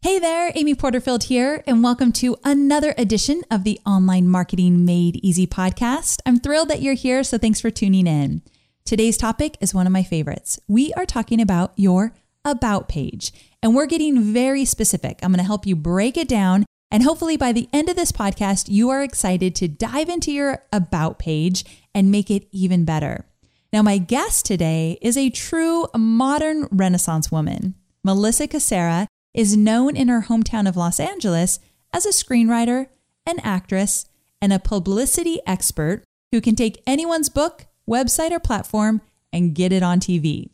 Hey there, Amy Porterfield here, and welcome to another edition of the Online Marketing Made Easy podcast. I'm thrilled that you're here, so thanks for tuning in. Today's topic is one of my favorites. We are talking about your About page, and we're getting very specific. I'm going to help you break it down, and hopefully by the end of this podcast, you are excited to dive into your About page and make it even better. Now, my guest today is a true modern Renaissance woman. Melissa Cassera is known in her hometown of Los Angeles as a screenwriter, an actress, and a publicity expert who can take anyone's book, website, or platform and get it on TV.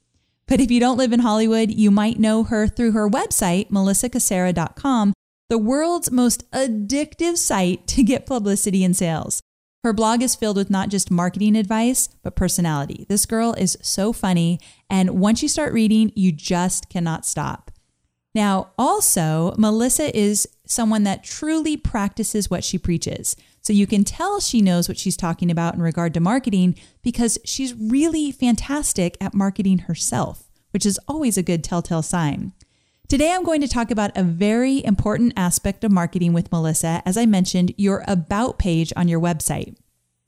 But if you don't live in Hollywood, you might know her through her website, melissacassera.com, the world's most addictive site to get publicity and sales. Her blog is filled with not just marketing advice, but personality. This girl is so funny. And once you start reading, you just cannot stop. Now, also, Melissa is someone that truly practices what she preaches. So you can tell she knows what she's talking about in regard to marketing because she's really fantastic at marketing herself, which is always a good telltale sign. Today, I'm going to talk about a very important aspect of marketing with Melissa. As I mentioned, your About page on your website.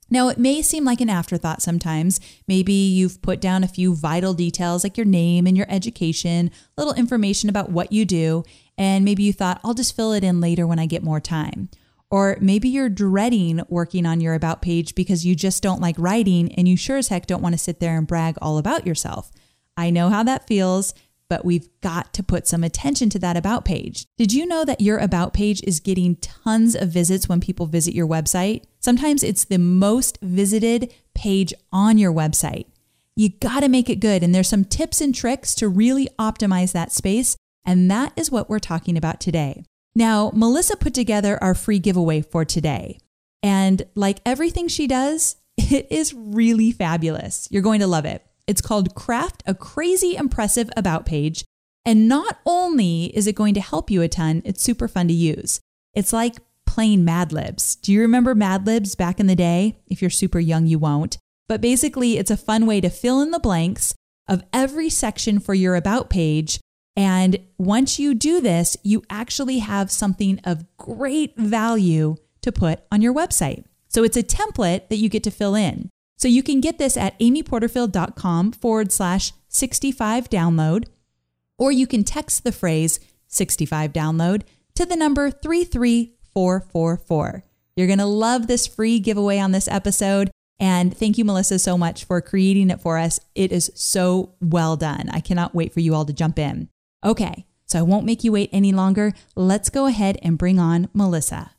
Now, it may seem like an afterthought sometimes. Maybe you've put down a few vital details like your name and your education, little information about what you do, and maybe you thought, I'll just fill it in later when I get more time. Or maybe you're dreading working on your About page because you just don't like writing and you sure as heck don't want to sit there and brag all about yourself. I know how that feels but we've got to put some attention to that About page. Did you know that your About page is getting tons of visits when people visit your website? Sometimes it's the most visited page on your website. You got to make it good, and there's some tips and tricks to really optimize that space, and that is what we're talking about today. Now, Melissa put together our free giveaway for today. And like everything she does, it is really fabulous. You're going to love it. It's called Craft a Crazy Impressive About Page. And not only is it going to help you a ton, it's super fun to use. It's like playing Mad Libs. Do you remember Mad Libs back in the day? If you're super young, you won't. But basically, it's a fun way to fill in the blanks of every section for your About page. And once you do this, you actually have something of great value to put on your website. So it's a template that you get to fill in. So you can get this at amyporterfield.com forward slash 65 download, or you can text the phrase 65 download to the number 33444. You're going to love this free giveaway on this episode. And thank you, Melissa, so much for creating it for us. It is so well done. I cannot wait for you all to jump in. Okay, so I won't make you wait any longer. Let's go ahead and bring on Melissa.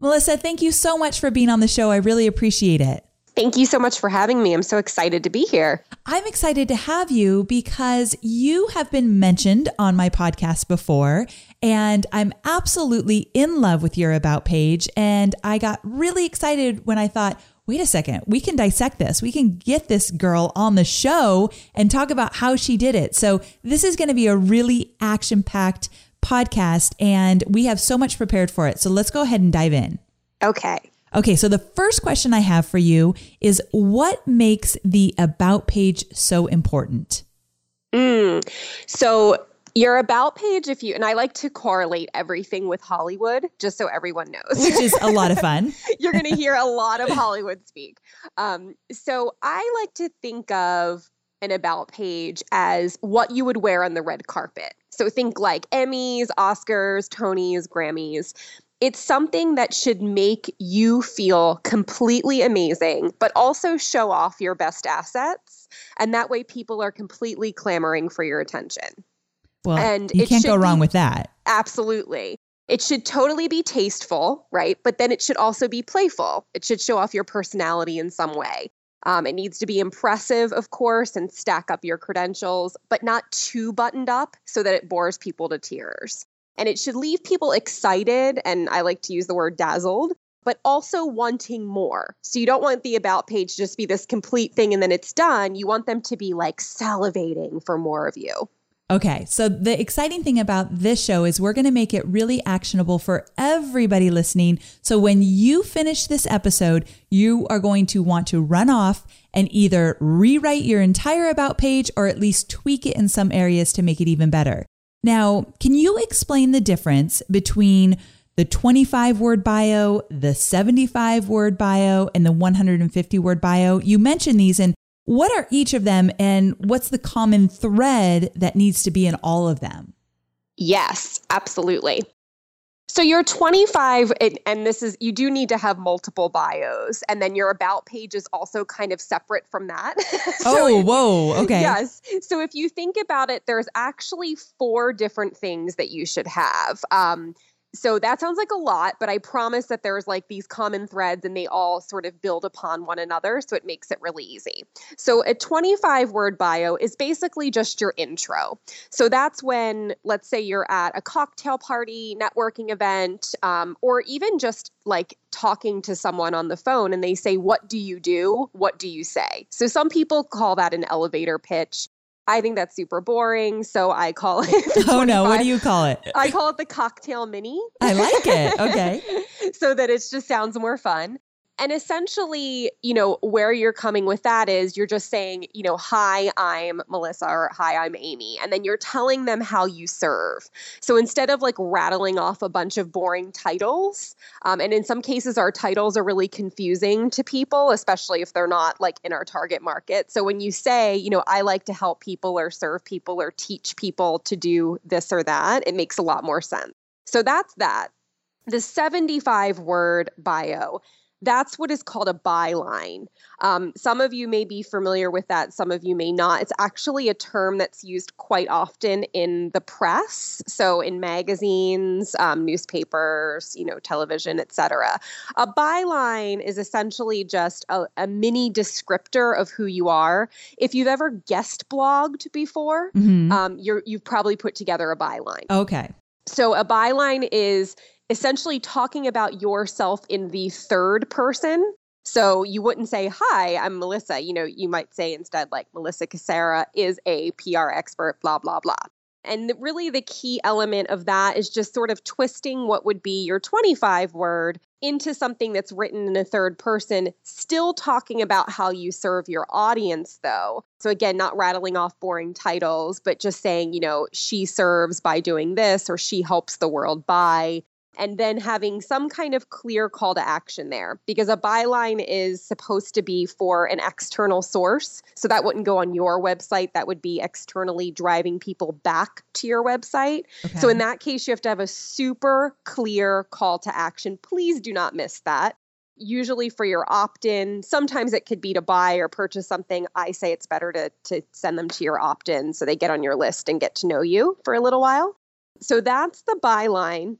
Melissa, thank you so much for being on the show. I really appreciate it. Thank you so much for having me. I'm so excited to be here. I'm excited to have you because you have been mentioned on my podcast before, and I'm absolutely in love with your About page. And I got really excited when I thought, wait a second, we can dissect this. We can get this girl on the show and talk about how she did it. So, this is going to be a really action packed podcast, and we have so much prepared for it. So, let's go ahead and dive in. Okay. Okay, so the first question I have for you is what makes the About page so important? Mm. So, your about page, if you, and I like to correlate everything with Hollywood just so everyone knows. Which is a lot of fun. You're going to hear a lot of Hollywood speak. Um, so, I like to think of an about page as what you would wear on the red carpet. So, think like Emmys, Oscars, Tonys, Grammys it's something that should make you feel completely amazing, but also show off your best assets. And that way, people are completely clamoring for your attention. Well, and you can't go wrong be, with that. Absolutely. It should totally be tasteful, right? But then it should also be playful. It should show off your personality in some way. Um, it needs to be impressive, of course, and stack up your credentials, but not too buttoned up so that it bores people to tears and it should leave people excited and I like to use the word dazzled but also wanting more. So you don't want the about page just be this complete thing and then it's done. You want them to be like salivating for more of you. Okay, so the exciting thing about this show is we're going to make it really actionable for everybody listening. So when you finish this episode, you are going to want to run off and either rewrite your entire about page or at least tweak it in some areas to make it even better. Now, can you explain the difference between the 25 word bio, the 75 word bio, and the 150 word bio? You mentioned these, and what are each of them, and what's the common thread that needs to be in all of them? Yes, absolutely. So you're 25, and, and, this is, you do need to have multiple bios. And then your about page is also kind of separate from that. so oh, whoa. Okay. Yes. So if you think about it, there's actually four different things that you should have. Um, so that sounds like a lot, but I promise that there's like these common threads and they all sort of build upon one another. So it makes it really easy. So a 25 word bio is basically just your intro. So that's when, let's say, you're at a cocktail party, networking event, um, or even just like talking to someone on the phone and they say, What do you do? What do you say? So some people call that an elevator pitch. I think that's super boring. So I call it. oh no, what do you call it? I call it the cocktail mini. I like it. Okay. so that it just sounds more fun. And essentially, you know, where you're coming with that is you're just saying, you know, hi, I'm Melissa or hi, I'm Amy. And then you're telling them how you serve. So instead of like rattling off a bunch of boring titles, um, and in some cases, our titles are really confusing to people, especially if they're not like in our target market. So when you say, you know, I like to help people or serve people or teach people to do this or that, it makes a lot more sense. So that's that. The 75 word bio that's what is called a byline. Um, some of you may be familiar with that, some of you may not. It's actually a term that's used quite often in the press, so in magazines, um, newspapers, you know, television, etc. A byline is essentially just a, a, mini descriptor of who you are. If you've ever guest blogged before, mm-hmm. um, you're, you've probably put together a byline. Okay. So a byline is essentially talking about yourself in the third person. So you wouldn't say, Hi, I'm Melissa. You know, you might say instead, like, Melissa Cassera is a PR expert, blah, blah, blah. And really, the key element of that is just sort of twisting what would be your 25 word into something that's written in a third person, still talking about how you serve your audience, though. So, again, not rattling off boring titles, but just saying, you know, she serves by doing this or she helps the world by and then having some kind of clear call to action there because a byline is supposed to be for an external source. So that wouldn't go on your website, that would be externally driving people back to your website. Okay. So in that case, you have to have a super clear call to action. Please do not miss that. Usually for your opt in, sometimes it could be to buy or purchase something. I say it's better to, to send them to your opt in so they get on your list and get to know you for a little while. So that's the byline.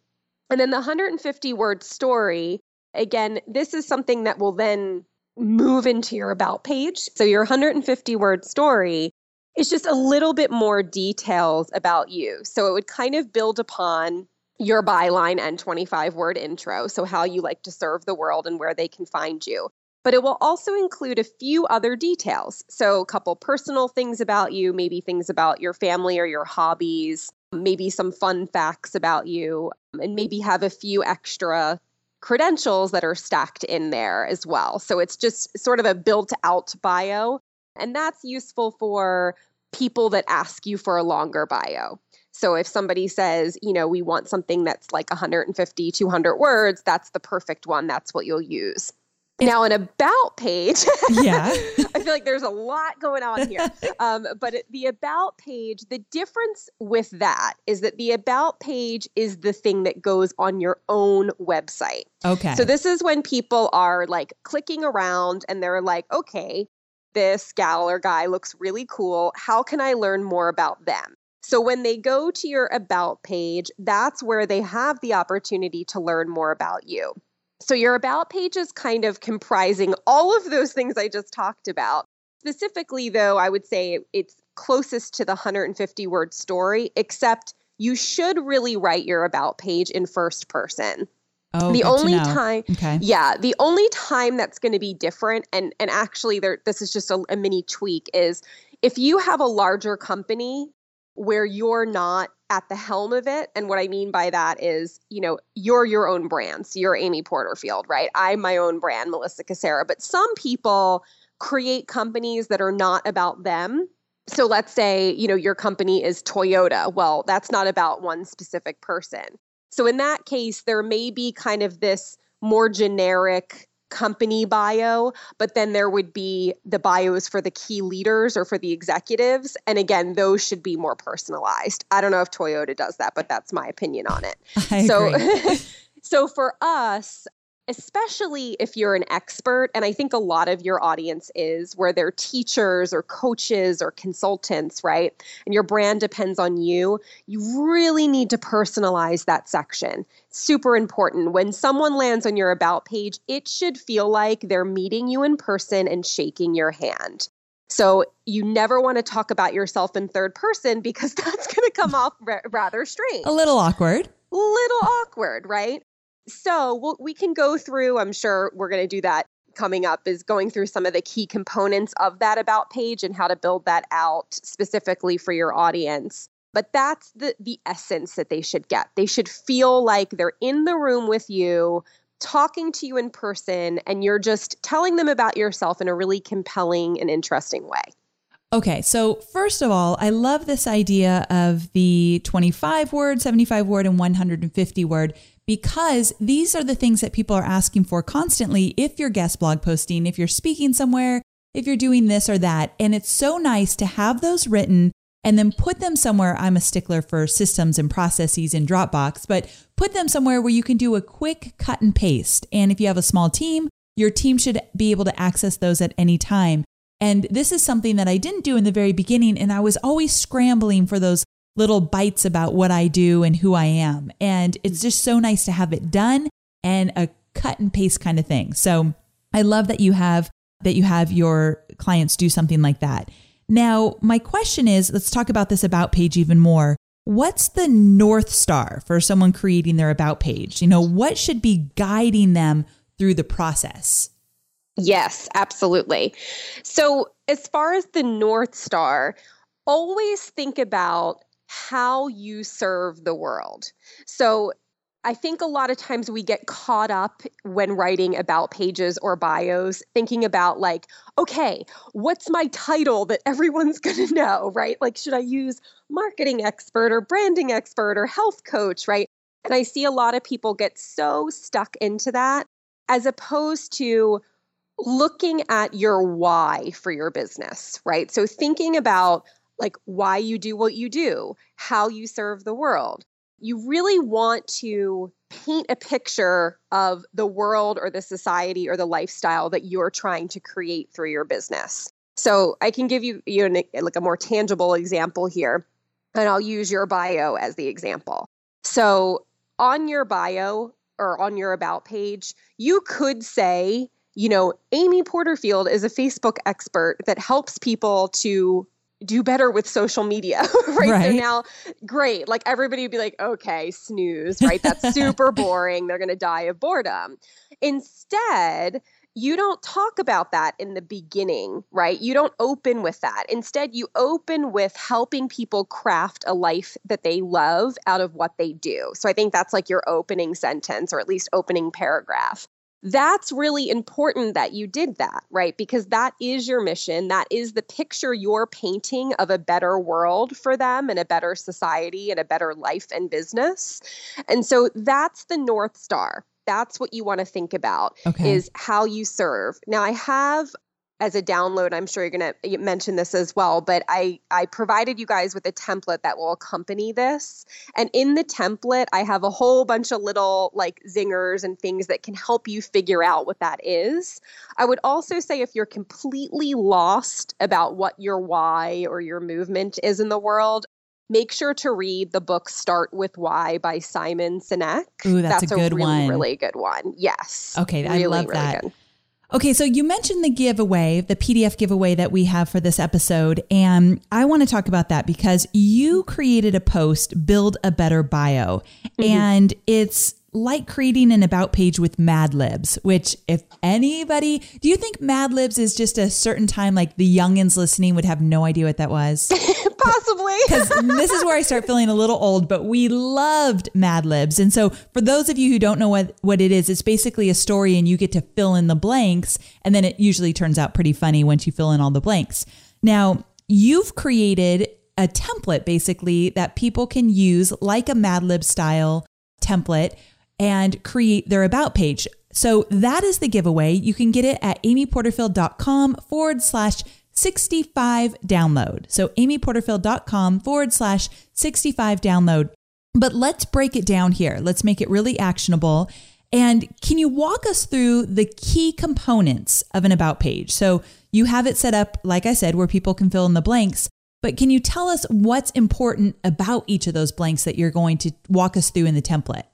And then the 150 word story, again, this is something that will then move into your about page. So your 150 word story is just a little bit more details about you. So it would kind of build upon your byline and 25 word intro. So how you like to serve the world and where they can find you. But it will also include a few other details. So a couple personal things about you, maybe things about your family or your hobbies, maybe some fun facts about you, and maybe have a few extra credentials that are stacked in there as well. So it's just sort of a built out bio. And that's useful for people that ask you for a longer bio. So if somebody says, you know, we want something that's like 150, 200 words, that's the perfect one. That's what you'll use. Now, an about page, yeah, I feel like there's a lot going on here. Um, but the about page, the difference with that is that the about page is the thing that goes on your own website. Okay. So this is when people are like clicking around and they're like, okay, this gal or guy looks really cool. How can I learn more about them? So when they go to your about page, that's where they have the opportunity to learn more about you. So your about page is kind of comprising all of those things I just talked about. Specifically, though, I would say it's closest to the 150 word story, except you should really write your about page in first person. Oh, the only time Okay. yeah, the only time that's going to be different, and and actually, there this is just a, a mini tweak, is if you have a larger company where you're not at the helm of it, and what I mean by that is, you know, you're your own brand. So you're Amy Porterfield, right? I'm my own brand, Melissa Cassera. But some people create companies that are not about them. So let's say, you know, your company is Toyota. Well, that's not about one specific person. So in that case, there may be kind of this more generic company bio, but then there would be the bios for the key leaders or for the executives. And again, those should be more personalized. I don't know if Toyota does that, but that's my opinion on it. I so so for us, especially if you're an expert, and I think a lot of your audience is where they're teachers or coaches or consultants, right? And your brand depends on you, you really need to personalize that section. Super important. When someone lands on your About page, it should feel like they're meeting you in person and shaking your hand. So you never want to talk about yourself in third person because that's going to come off ra- rather strange a little awkward. little awkward, right? So we'll, we can go through, I'm sure we're going to do that coming up, is going through some of the key components of that about page and how to build that out specifically for your audience. But that's the, the essence that they should get. They should feel like they're in the room with you, talking to you in person, and you're just telling them about yourself in a really compelling and interesting way. Okay, so first of all, I love this idea of the 25 word, 75 word, and 150 word because these are the things that people are asking for constantly if you're guest blog posting, if you're speaking somewhere, if you're doing this or that. And it's so nice to have those written and then put them somewhere. I'm a stickler for systems and processes in Dropbox, but put them somewhere where you can do a quick cut and paste. And if you have a small team, your team should be able to access those at any time. And this is something that I didn't do in the very beginning. And I was always scrambling for those little bites about what I do and who I am. And it's just so nice to have it done and a cut and paste kind of thing. So I love that you have that you have your clients do something like that. Now, my question is, let's talk about this about page even more. What's the north star for someone creating their about page? You know, what should be guiding them through the process? Yes, absolutely. So, as far as the North Star, always think about how you serve the world. So, I think a lot of times we get caught up when writing about pages or bios, thinking about, like, okay, what's my title that everyone's going to know, right? Like, should I use marketing expert or branding expert or health coach, right? And I see a lot of people get so stuck into that as opposed to looking at your why for your business, right? So thinking about like why you do what you do, how you serve the world. You really want to paint a picture of the world or the society or the lifestyle that you're trying to create through your business. So I can give you, you know, like a more tangible example here, and I'll use your bio as the example. So on your bio or on your about page, you could say you know, Amy Porterfield is a Facebook expert that helps people to do better with social media, right? right? So now, great. Like everybody would be like, okay, snooze, right? That's super boring. They're going to die of boredom. Instead, you don't talk about that in the beginning, right? You don't open with that. Instead, you open with helping people craft a life that they love out of what they do. So I think that's like your opening sentence or at least opening paragraph. That's really important that you did that, right? Because that is your mission. That is the picture you're painting of a better world for them and a better society and a better life and business. And so that's the North Star that's what you want to think about okay. is how you serve. Now I have as a download, I'm sure you're going to mention this as well, but I I provided you guys with a template that will accompany this. And in the template, I have a whole bunch of little like zingers and things that can help you figure out what that is. I would also say if you're completely lost about what your why or your movement is in the world, make sure to read the book Start with Why by Simon Sinek. Ooh, that's, that's a good really, one. Really good one. Yes. Okay, really, I love really that. Good. Okay, so you mentioned the giveaway, the PDF giveaway that we have for this episode. And I want to talk about that because you created a post, Build a Better Bio. Mm-hmm. And it's like creating an about page with Mad Libs, which if anybody, do you think Mad Libs is just a certain time like the youngins listening would have no idea what that was? Possibly. Because this is where I start feeling a little old, but we loved Mad Libs. And so for those of you who don't know what, what it is, it's basically a story and you get to fill in the blanks. And then it usually turns out pretty funny once you fill in all the blanks. Now, you've created a template basically that people can use like a Mad Lib style template and create their about page. So that is the giveaway. You can get it at amyporterfield.com forward slash 65 download. So amyporterfield.com forward slash 65 download. But let's break it down here. Let's make it really actionable. And can you walk us through the key components of an about page? So you have it set up, like I said, where people can fill in the blanks. But can you tell us what's important about each of those blanks that you're going to walk us through in the template?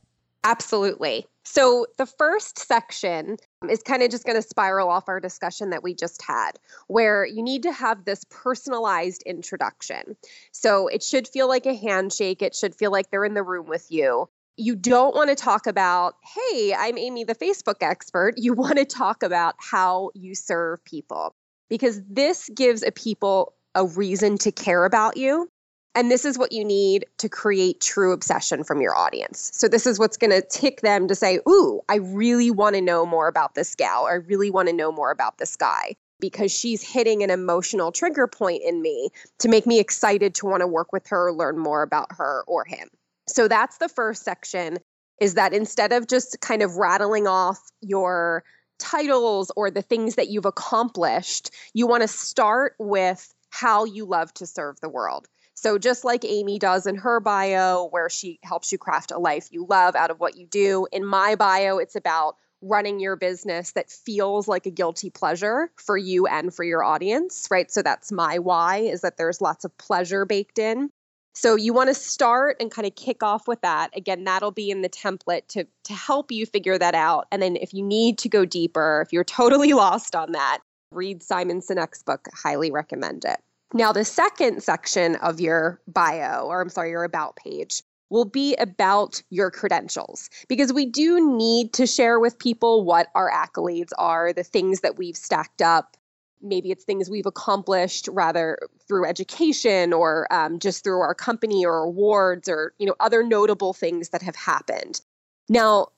Absolutely. So, the first section um, is kind of just going to spiral off our discussion that we just had, where you need to have this personalized introduction. So, it should feel like a handshake, it should feel like they're in the room with you. You don't want to talk about, hey, I'm Amy, the Facebook expert. You want to talk about how you serve people because this gives a people a reason to care about you and this is what you need to create true obsession from your audience. So, this is what's going to tick them to say, Ooh, I really want to know more about this gal, or I really want to know more about this guy because she's hitting an emotional trigger point in me to make me excited to want to work with her, learn more about her or him. So, that's the first section is that instead of just kind of rattling off your titles or the things that you've accomplished, you want to start with how you love to serve the world. So, just like Amy does in her bio, where she helps you craft a life you love out of what you do, in my bio, it's about running your business that feels like a guilty pleasure for you and for your audience, right? So, that's my why is that there's lots of pleasure baked in. So you want to start and kind of kick off with that. Again, that'll be in the template to to help you figure that out. And then if you need to go deeper, if you're totally lost on that, read Simon Sinek's book. Highly recommend it. Now, the second section of your bio, or I'm sorry, your about page, will be about your credentials because we do need to share with people what our accolades are, the things that we've stacked up. Maybe it's things we've accomplished rather through education or um, just through our company or awards or you know other notable things that have happened. Now,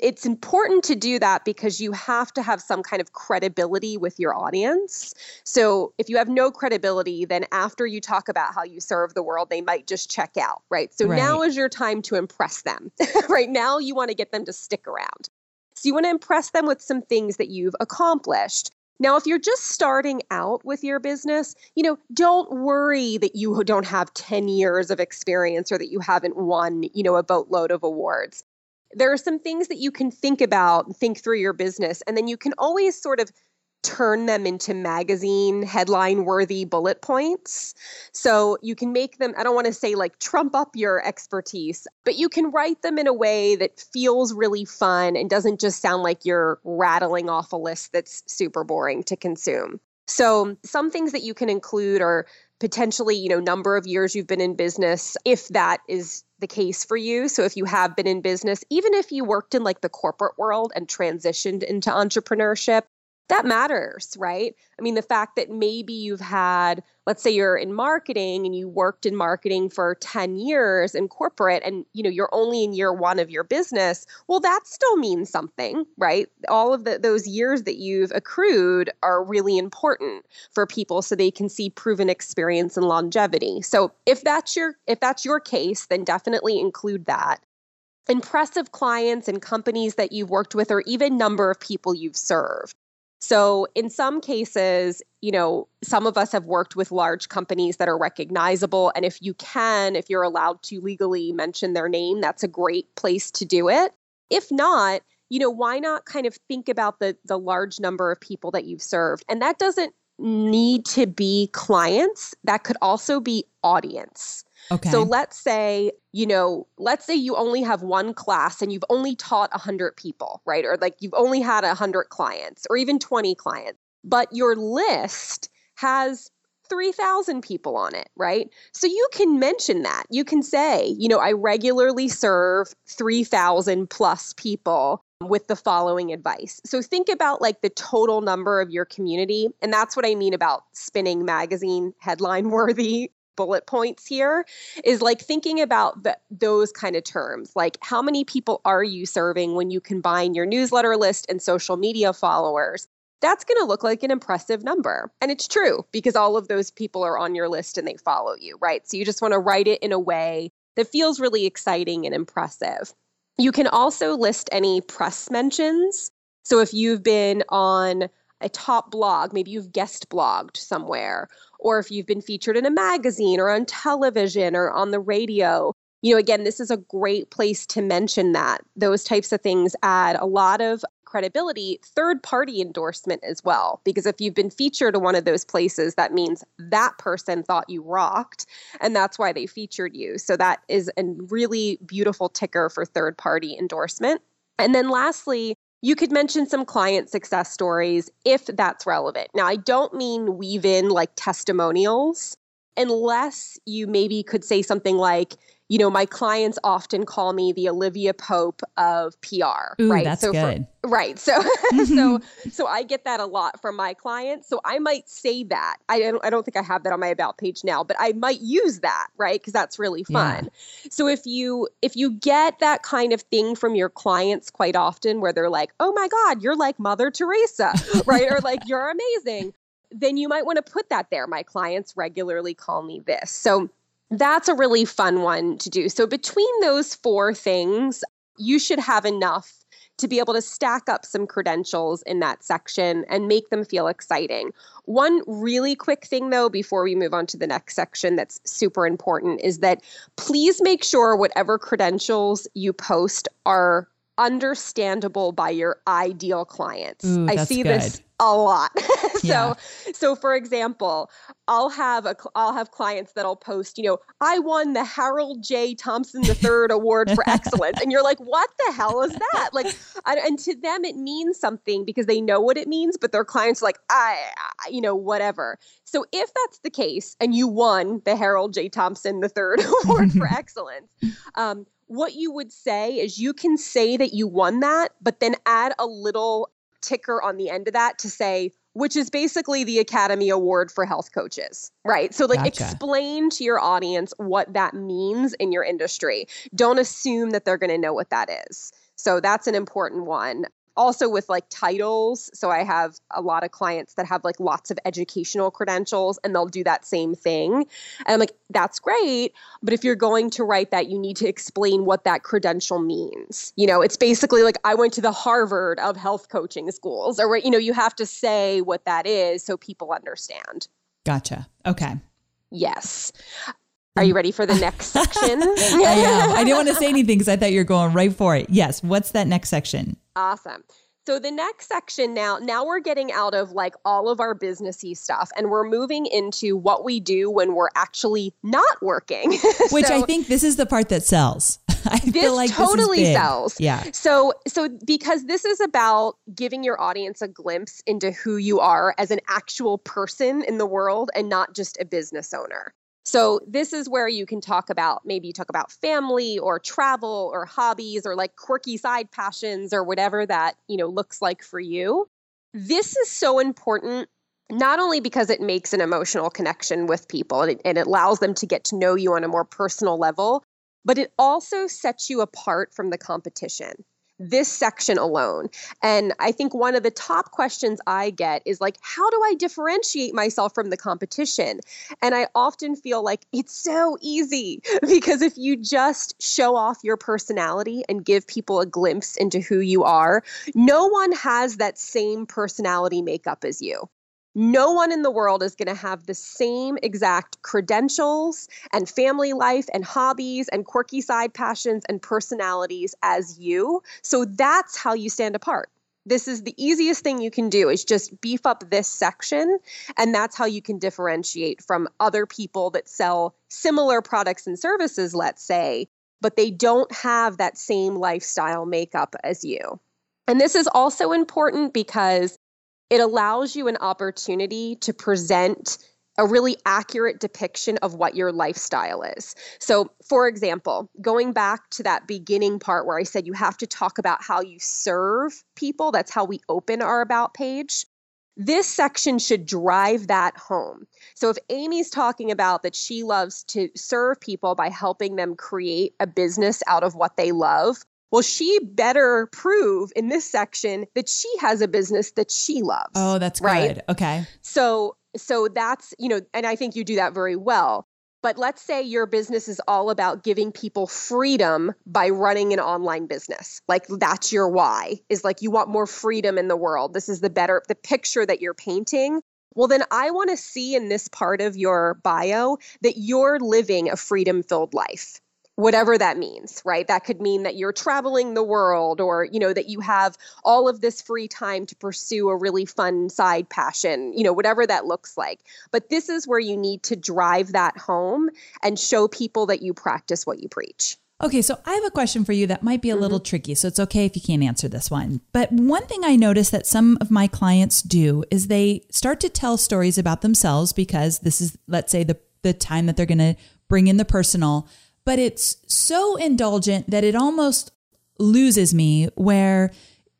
it's important to do that because you have to have some kind of credibility with your audience. So if you have no credibility, then after you talk about how you serve the world, they might just check out, right? So right. now is your time to impress them. right now, you want to get them to stick around. So you want to impress them with some things that you've accomplished. Now, if you're just starting out with your business, you know, don't worry that you don't have 10 years of experience or that you haven't won, you know, a boatload of awards there are some things that you can think about, think through your business, and then you can always sort of turn them into magazine headline worthy bullet points. So you can make them, I don't want to say like trump up your expertise, but you can write them in a way that feels really fun and doesn't just sound like you're rattling off a list that's super boring to consume. So some things that you can include are potentially, you know, number of years you've been in business if that is the case for you. So if you have been in business, even if you worked in like the corporate world and transitioned into entrepreneurship, that matters, right? I mean, the fact that maybe you've had, let's say you're in marketing and you worked in marketing for 10 years in corporate and you know, you're only in year 1 of your business, well that still means something, right? All of the, those years that you've accrued are really important for people so they can see proven experience and longevity. So, if that's your if that's your case, then definitely include that impressive clients and companies that you've worked with or even number of people you've served so, in some cases, you know, some of us have worked with large companies that are recognizable. And if you can, if you're allowed to legally mention their name, that's a great place to do it. If not, you know, why not kind of think about the the large number of people that you've served? And that doesn't need to be clients, that could also be audience. Okay. So let's say, you know, let's say you only have one class and you've only taught 100 people, right? Or like you've only had 100 clients or even 20 clients, but your list has 3,000 people on it, right? So you can mention that. You can say, you know, I regularly serve 3,000 plus people with the following advice. So think about like the total number of your community. And that's what I mean about spinning magazine headline worthy bullet points here is like thinking about the, those kind of terms like how many people are you serving when you combine your newsletter list and social media followers? That's going to look like an impressive number. And it's true because all of those people are on your list and they follow you right? So you just want to write it in a way that feels really exciting and impressive. You can also list any press mentions. So if you've been on a top blog, maybe you've guest blogged somewhere, or if you've been featured in a magazine or on television or on the radio. You know, again, this is a great place to mention that. Those types of things add a lot of credibility, third party endorsement as well. Because if you've been featured in one of those places, that means that person thought you rocked and that's why they featured you. So that is a really beautiful ticker for third party endorsement. And then lastly, you could mention some client success stories if that's relevant. Now, I don't mean weave in like testimonials unless you maybe could say something like, you know, my clients often call me the Olivia Pope of PR, Ooh, right? That's so good. For, right. So so so I get that a lot from my clients. So I might say that. I don't I don't think I have that on my about page now, but I might use that, right? Because that's really fun. Yeah. So if you if you get that kind of thing from your clients quite often where they're like, "Oh my god, you're like Mother Teresa," right? or like, "You're amazing." Then you might want to put that there. My clients regularly call me this. So that's a really fun one to do. So, between those four things, you should have enough to be able to stack up some credentials in that section and make them feel exciting. One really quick thing, though, before we move on to the next section that's super important is that please make sure whatever credentials you post are understandable by your ideal clients. Ooh, I see good. this a lot. so Yeah. so for example, I'll have a I'll have clients that'll post, you know, I won the Harold J. Thompson III Award for Excellence, and you're like, what the hell is that? Like, I, and to them it means something because they know what it means, but their clients are like, I, I, you know, whatever. So if that's the case, and you won the Harold J. Thompson III Award for Excellence, um, what you would say is you can say that you won that, but then add a little ticker on the end of that to say, which is basically the Academy Award for health coaches, right? So, like, Gotcha. explain to your audience what that means in your industry. Don't assume that they're going to know what that is. So, that's an important one also with like titles so i have a lot of clients that have like lots of educational credentials and they'll do that same thing and i'm like that's great but if you're going to write that you need to explain what that credential means you know it's basically like i went to the harvard of health coaching schools or you know you have to say what that is so people understand Gotcha. Okay. yes are you ready for the next section I am. I didn't want to say anything because I thought you were going right for it. Yes. What's that next section? Awesome. So the next section now, now we're getting out of like all of our businessy stuff and we're moving into what we do when we're actually not working. Which so, I think this is the part that sells. I this feel like totally this sells. Yeah. So so because this is about giving your audience a glimpse into who you are as an actual person in the world and not just a business owner. So this is where you can talk about maybe you talk about family or travel or hobbies or like quirky side passions or whatever that, you know, looks like for you. This is so important not only because it makes an emotional connection with people and it, and it allows them to get to know you on a more personal level, but it also sets you apart from the competition this section alone. And I think one of the top questions I get is like, how do I differentiate myself from the competition? And I often feel like it's so easy because if you just show off your personality and give people a glimpse into who you are, no one has that same personality makeup as you no one in the world is going to have the same exact credentials and family life and hobbies and quirky side passions and personalities as you. So that's how you stand apart. This is the easiest thing you can do is just beef up this section and that's how you can differentiate from other people that sell similar products and services let's say, but they don't have that same lifestyle makeup as you. And this is also important because it allows you an opportunity to present a really accurate depiction of what your lifestyle is. So, for example, going back to that beginning part where I said you have to talk about how you serve people, that's how we open our About page. This section should drive that home. So, if Amy's talking about that she loves to serve people by helping them create a business out of what they love, well, she better prove in this section that she has a business that she loves. Oh, that's right? good. Okay. So, so that's, you know, and I think you do that very well. But let's say your business is all about giving people freedom by running an online business. Like that's your why is like you want more freedom in the world. This is the better, the picture that you're painting. Well, then I want to see in this part of your bio that you're living a freedom filled life whatever that means right that could mean that you're traveling the world or you know that you have all of this free time to pursue a really fun side passion you know whatever that looks like but this is where you need to drive that home and show people that you practice what you preach Okay, so I have a question for you that might be a little mm-hmm. tricky, so it's okay if you can't answer this one. But one thing I notice that some of my clients do is they start to tell stories about themselves because this is, let's say, the, the time that they're going to bring in the personal but it's so indulgent that it almost loses me where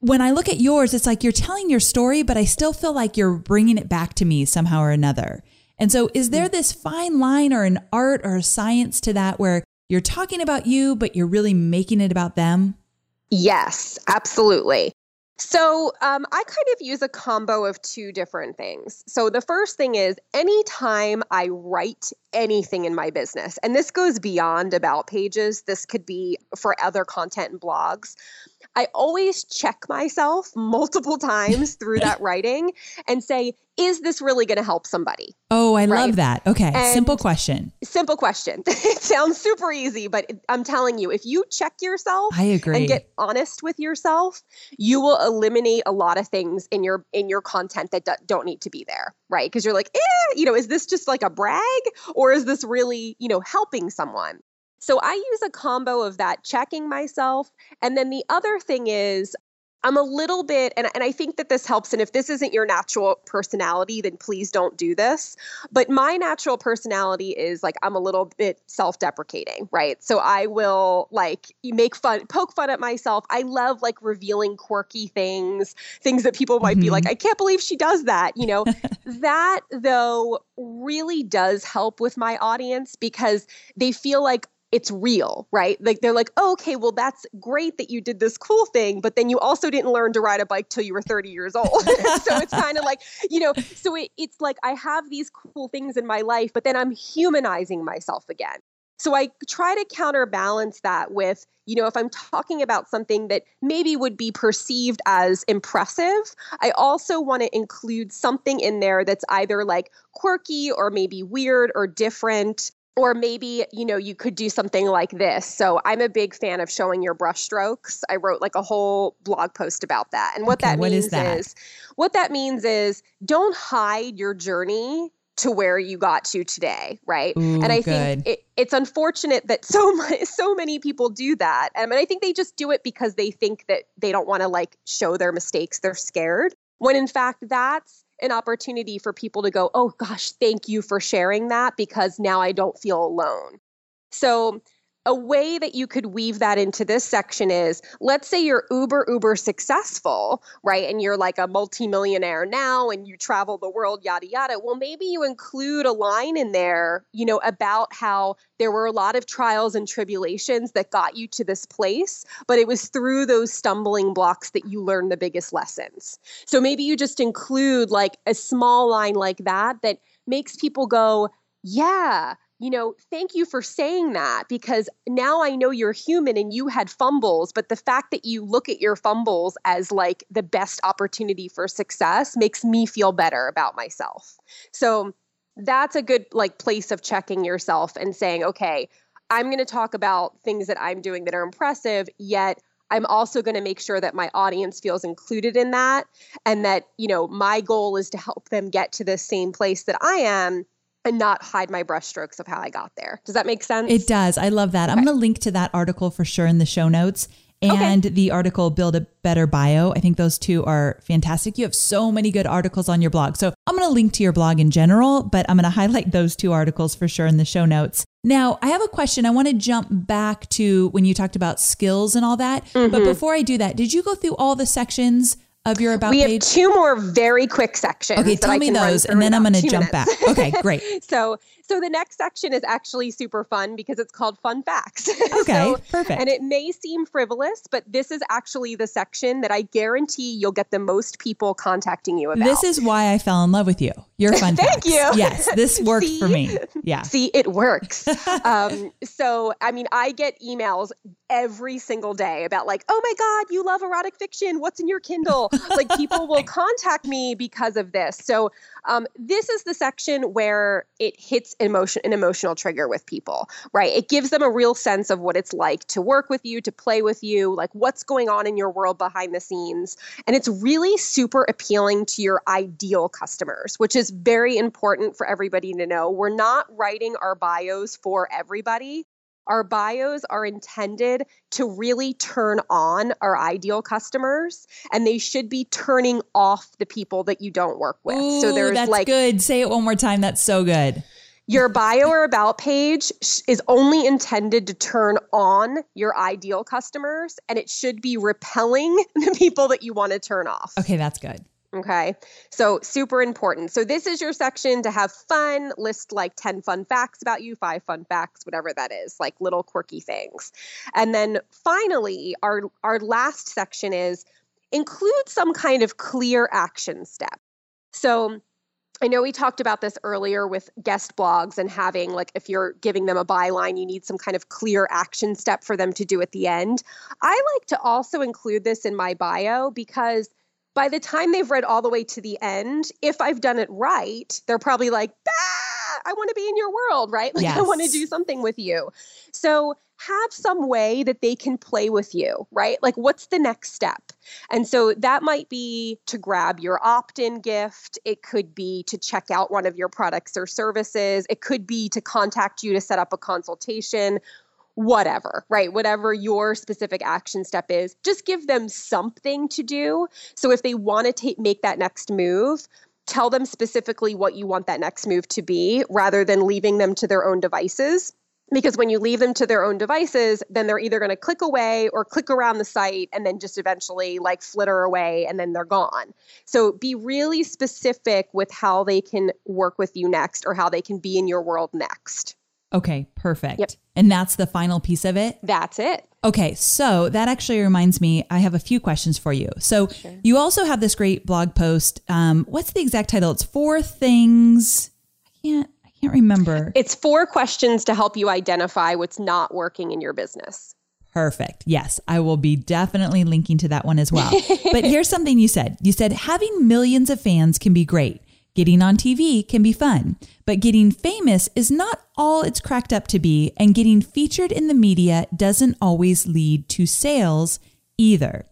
when I look at yours, it's like you're telling your story, but I still feel like you're bringing it back to me somehow or another. And so, is there this fine line or an art or a science to that where you're talking about you, but you're really making it about them? Yes, absolutely. So um, I kind of use a combo of two different things. So the first thing is anytime I write anything in my business, and this goes beyond about pages, this could be for other content and blogs. I always check myself multiple times through that writing and say, is this really going to help somebody? Oh, I right? love that. Okay. And simple question. Simple question. it sounds super easy, but I'm telling you, if you check yourself I agree. and get honest with yourself, you will eliminate a lot of things in your in your content that don't need to be there, right? Because you're like, eh, you know, is this just like a brag or is this really, you know, helping someone? So I use a combo of that checking myself. And then the other thing is, I'm a little bit, and, and I think that this helps. And if this isn't your natural personality, then please don't do this. But my natural personality is like I'm a little bit self deprecating, right? So I will like make fun, poke fun at myself. I love like revealing quirky things, things that people might mm-hmm. be like, mm-hmm. I can't believe she does that. You know, that though really does help with my audience because they feel like, it's real, right? Like they're like, oh, okay, well, that's great that you did this cool thing, but then you also didn't learn to ride a bike till you were 30 years old. so it's kind of like, you know, so it, it's like I have these cool things in my life, but then I'm humanizing myself again. So I try to counterbalance that with, you know, if I'm talking about something that maybe would be perceived as impressive, I also want to include something in there that's either like quirky or maybe weird or different or maybe you know you could do something like this. So i'm a big fan of showing your brush strokes i wrote like a whole blog post about that. And what Okay, that what is means that? is what that means is don't hide your journey to where you got to today right? Ooh, and i good. think it, it's unfortunate that so many so many people do that. Um, and i think they just do it because they think that they don't want to like show their mistakes they're scared. When in fact that's an opportunity for people to go oh gosh thank you for sharing that because now i don't feel alone. So a way that you could weave that into this section is let's say you're uber uber successful right? And you're like a multimillionaire now and you travel the world yada yada. Well maybe you include a line in there you know about how there were a lot of trials and tribulations that got you to this place but it was through those stumbling blocks that you learned the biggest lessons. So maybe you just include like a small line like that that makes people go yeah you know, thank you for saying that because now I know you're human and you had fumbles, but the fact that you look at your fumbles as like the best opportunity for success makes me feel better about myself. So that's a good like place of checking yourself and saying, okay, I'm going to talk about things that I'm doing that are impressive, yet I'm also going to make sure that my audience feels included in that and that, you know, my goal is to help them get to the same place that I am and not hide my brushstrokes of how I got there. Does that make sense? It does. I love that. I'm going to link to that article for sure in the show notes and the article Build a Better Bio. I think those two are fantastic. You have so many good articles on your blog. So I'm going to link to your blog in general, but I'm going to highlight those two articles for sure in the show notes. Now, I have a question. I want to jump back to when you talked about skills and all that. But mm-hmm. before I do that, did you go through all the sections of your about we have two more very quick sections. Okay, tell me those, and then I'm going to jump minutes. back. Okay, great. so, so the next section is actually super fun because it's called fun facts. Okay, So- perfect. And it may seem frivolous, but this is actually the section that I guarantee you'll get the most people contacting you about. This is why I fell in love with you. You're fun. Thank facts. you. Yes, this worked for me. Yeah. See, it works. um, so, I mean, I get emails every single day about, like, oh my God, you love erotic fiction. What's in your Kindle? Like, people will contact me because of this. So, um, this is the section where it hits emotion, an emotional trigger with people, right? It gives them a real sense of what it's like to work with you, to play with you, like what's going on in your world behind the scenes. And it's really super appealing to your ideal customers, which is very important for everybody to know. We're not writing our bios for everybody. Our bios are intended to really turn on our ideal customers, and they should be turning off the people that you don't work with. so there's that's like good. Say it one more time. That's so good. Your bio or about page is only intended to turn on your ideal customers, and it should be repelling the people that you want to turn off. Okay, that's good. Okay. So, super important. So, this is your section to have fun, list like 10 fun facts about you, five fun facts, whatever that is, like little quirky things. And then finally, our, our last section is include some kind of clear action step. So, I know we talked about this earlier with guest blogs and having, like, if you're giving them a byline, you need some kind of clear action step for them to do at the end. I like to also include this in my bio because by the time they've read all the way to the end, if I've done it right, they're probably like, ah, I want to be in your world, right? Like, I want to do something with you. So, have some way that they can play with you, right? Like, what's the next step? And so that might be to grab your opt in gift. It could be to check out one of your products or services. It could be to contact you to set up a consultation whatever, right? Whatever your specific action step is, just give them something to do. So if they want to take make that next move, tell them specifically what you want that next move to be rather than leaving them to their own devices. Because when you leave them to their own devices, then they're either going to click away or click around the site and then just eventually like flitter away and then they're gone. So be really specific with how they can work with you next or how they can be in your world next. Okay, perfect. Yep. And that's the final piece of it. That's it. Okay, so that actually reminds me, I have a few questions for you. So you also have this great blog post. Um, what's the exact title? It's four things. I can't. I can't remember. It's four questions to help you identify what's not working in your business. Perfect. Yes, I will be definitely linking to that one as well. but here's something you said. You said having millions of fans can be great. Getting on TV can be fun, but getting famous is not all it's cracked up to be, and getting featured in the media doesn't always lead to sales either.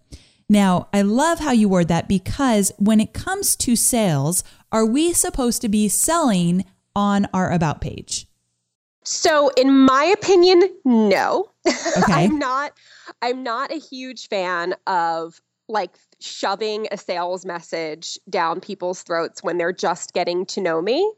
Now, I love how you word that because when it comes to sales, are we supposed to be selling on our About page? So, in my opinion, no. Okay. I'm not. I'm not a huge fan of like shoving a sales message down people's throats when they're just getting to know me.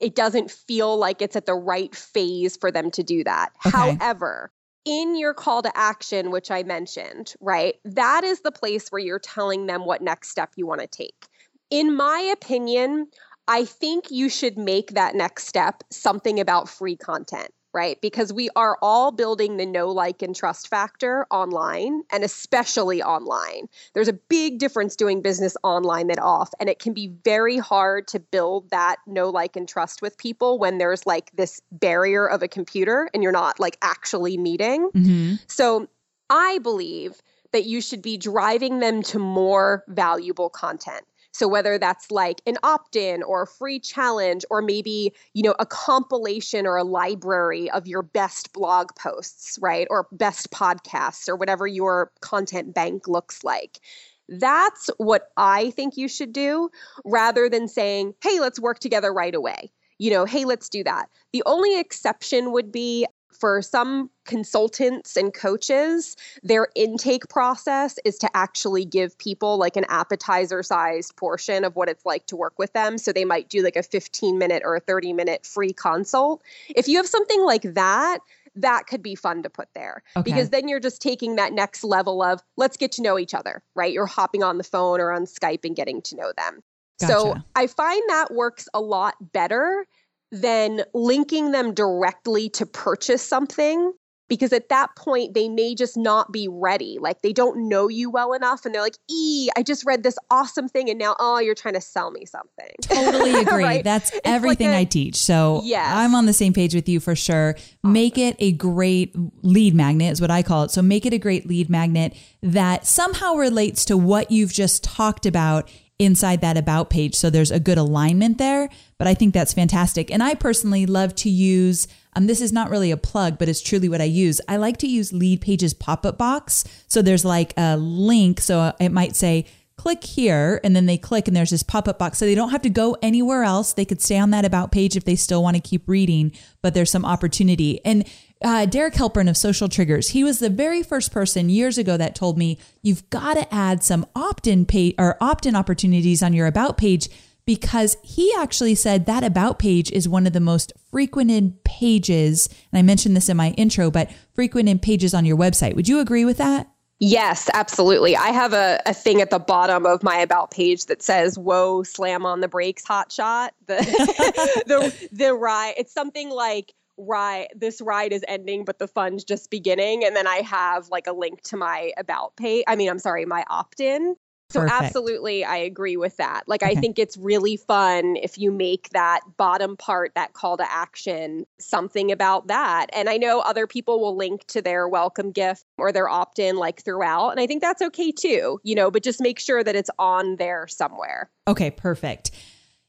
It doesn't feel like it's at the right phase for them to do that. Okay. However, in your call to action, which I mentioned, right, that is the place where you're telling them what next step you want to take. In my opinion, I think you should make that next step something about free content right? Because we are all building the know, like, and trust factor online and especially online. There's a big difference doing business online than off. And it can be very hard to build that know, like, and trust with people when there's like this barrier of a computer and you're not like actually meeting. Mm-hmm. So I believe that you should be driving them to more valuable content. So whether that's like an opt-in or a free challenge or maybe, you know, a compilation or a library of your best blog posts, right? Or best podcasts or whatever your content bank looks like. That's what I think you should do rather than saying, "Hey, let's work together right away." You know, "Hey, let's do that." The only exception would be for some consultants and coaches, their intake process is to actually give people like an appetizer sized portion of what it's like to work with them. So they might do like a 15 minute or a 30 minute free consult. If you have something like that, that could be fun to put there Okay. because then you're just taking that next level of let's get to know each other, right? You're hopping on the phone or on Skype and getting to know them. So I find that works a lot better than linking them directly to purchase something because at that point they may just not be ready. Like they don't know you well enough and they're like, "E, I just read this awesome thing and now oh, you're trying to sell me something." Totally agree. Right? That's like everything a- I teach. So Yes. I'm on the same page with you for sure. Make it a great lead magnet is what I call it. So make it a great lead magnet that somehow relates to what you've just talked about inside that about page. So there's a good alignment there. But I think that's fantastic. And I personally love to use um, this is not really a plug, but it's truly what I use. I like to use Lead Pages pop up box. So there's like a link. So it might say, click here and then they click and there's this pop-up box so they don't have to go anywhere else they could stay on that about page if they still want to keep reading but there's some opportunity and uh, Derek Halpern of social triggers he was the very first person years ago that told me you've got to add some opt-in page or opt-in opportunities on your about page because he actually said that about page is one of the most frequented pages and i mentioned this in my intro but frequented pages on your website would you agree with that Yes, absolutely. I have a, a thing at the bottom of my about page that says, Whoa, slam on the brakes, hot shot. The the the ride it's something like ride this ride is ending, but the fun's just beginning. And then I have like a link to my about page. I mean, I'm sorry, my opt-in. So Perfect. absolutely I agree with that. Like I think it's really fun if you make that bottom part, that call to action, something about that. And I know other people will link to their welcome gift or their opt-in like throughout. And I think that's okay too, you know, but just make sure that it's on there somewhere. Okay, perfect.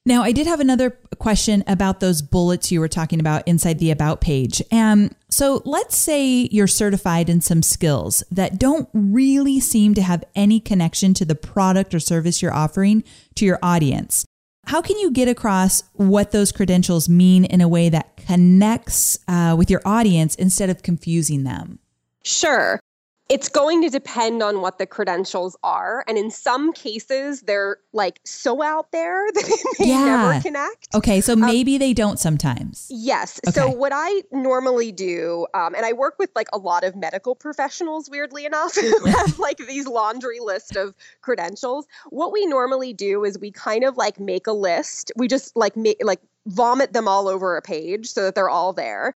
Now, I did have another question about those bullets you were talking about inside the About page. Um, so let's say you're certified in some skills that don't really seem to have any connection to the product or service you're offering to your audience. How can you get across what those credentials mean in a way that connects uh, with your audience instead of confusing them? Sure. It's going to depend on what the credentials are. And in some cases, they're like so out there that they Yeah. never connect. Okay, so maybe they don't sometimes. Yes. Okay. So what I normally do, um, and I work with like a lot of medical professionals, weirdly enough, who have like these laundry list of credentials. What we normally do is we kind of like make a list. We just like make like vomit them all over a page so that they're all there.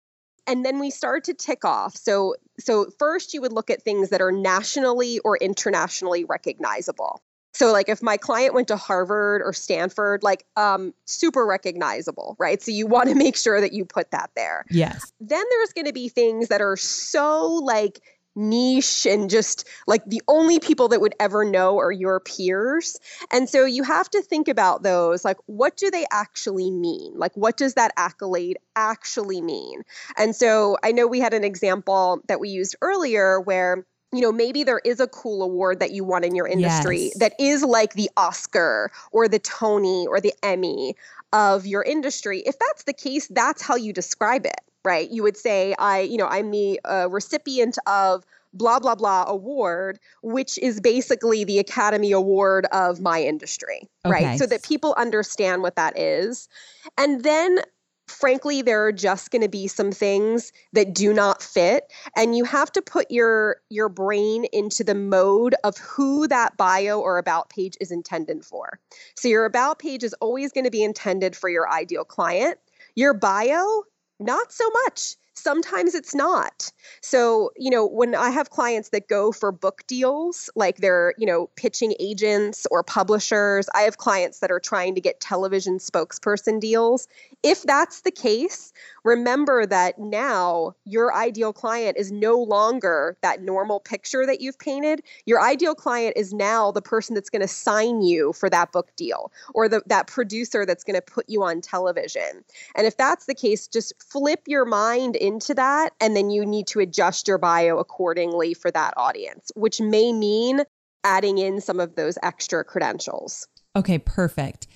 And then we start to tick off. So so first you would look at things that are nationally or internationally recognizable. So like if my client went to Harvard or Stanford, like um super recognizable, right? So you want to make sure that you put that there. Yes. Then there's going to be things that are so like niche and just like the only people that would ever know are your peers. And so you have to think about those like, what do they actually mean? Like, what does that accolade actually mean? And so I know we had an example that we used earlier where you know, maybe there is a cool award that you won in your industry Yes. that is like the Oscar or the Tony or the Emmy of your industry. If that's the case, that's how you describe it, right? You would say, I, you know, I'm the uh, recipient of blah, blah, blah award, which is basically the Academy Award of my industry, Okay. right? So that people understand what that is. And then frankly there are just going to be some things that do not fit and you have to put your your brain into the mode of who that bio or about page is intended for so your about page is always going to be intended for your ideal client your bio not so much sometimes it's not so you know when i have clients that go for book deals like they're you know pitching agents or publishers i have clients that are trying to get television spokesperson deals if that's the case, remember that now your ideal client is no longer that normal picture that you've painted. Your ideal client is now the person that's going to sign you for that book deal or the, that producer that's going to put you on television. And if that's the case, just flip your mind into that and then you need to adjust your bio accordingly for that audience, which may mean adding in some of those extra credentials. Okay, perfect.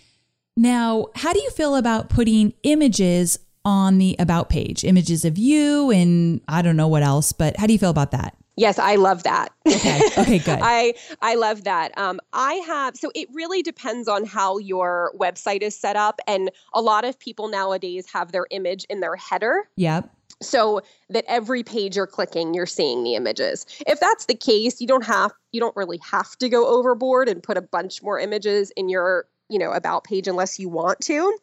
Now, how do you feel about putting images on the about page? Images of you and I don't know what else, but how do you feel about that? Yes, I love that. Okay. Okay, good. I I love that. Um, I have so it really depends on how your website is set up, and a lot of people nowadays have their image in their header. Yep. So that every page you're clicking, you're seeing the images. If that's the case, you don't have you don't really have to go overboard and put a bunch more images in your you know about page unless you want to.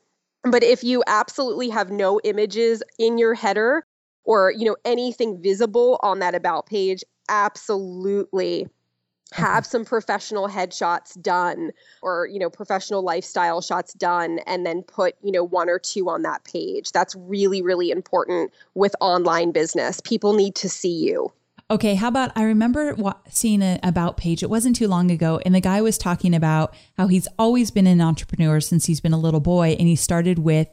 But if you absolutely have no images in your header or you know anything visible on that about page, absolutely have some professional headshots done or you know professional lifestyle shots done and then put you know one or two on that page that's really really important with online business people need to see you Okay, how about I remember wa- seeing an about page. It wasn't too long ago, and the guy was talking about how he's always been an entrepreneur since he's been a little boy, and he started with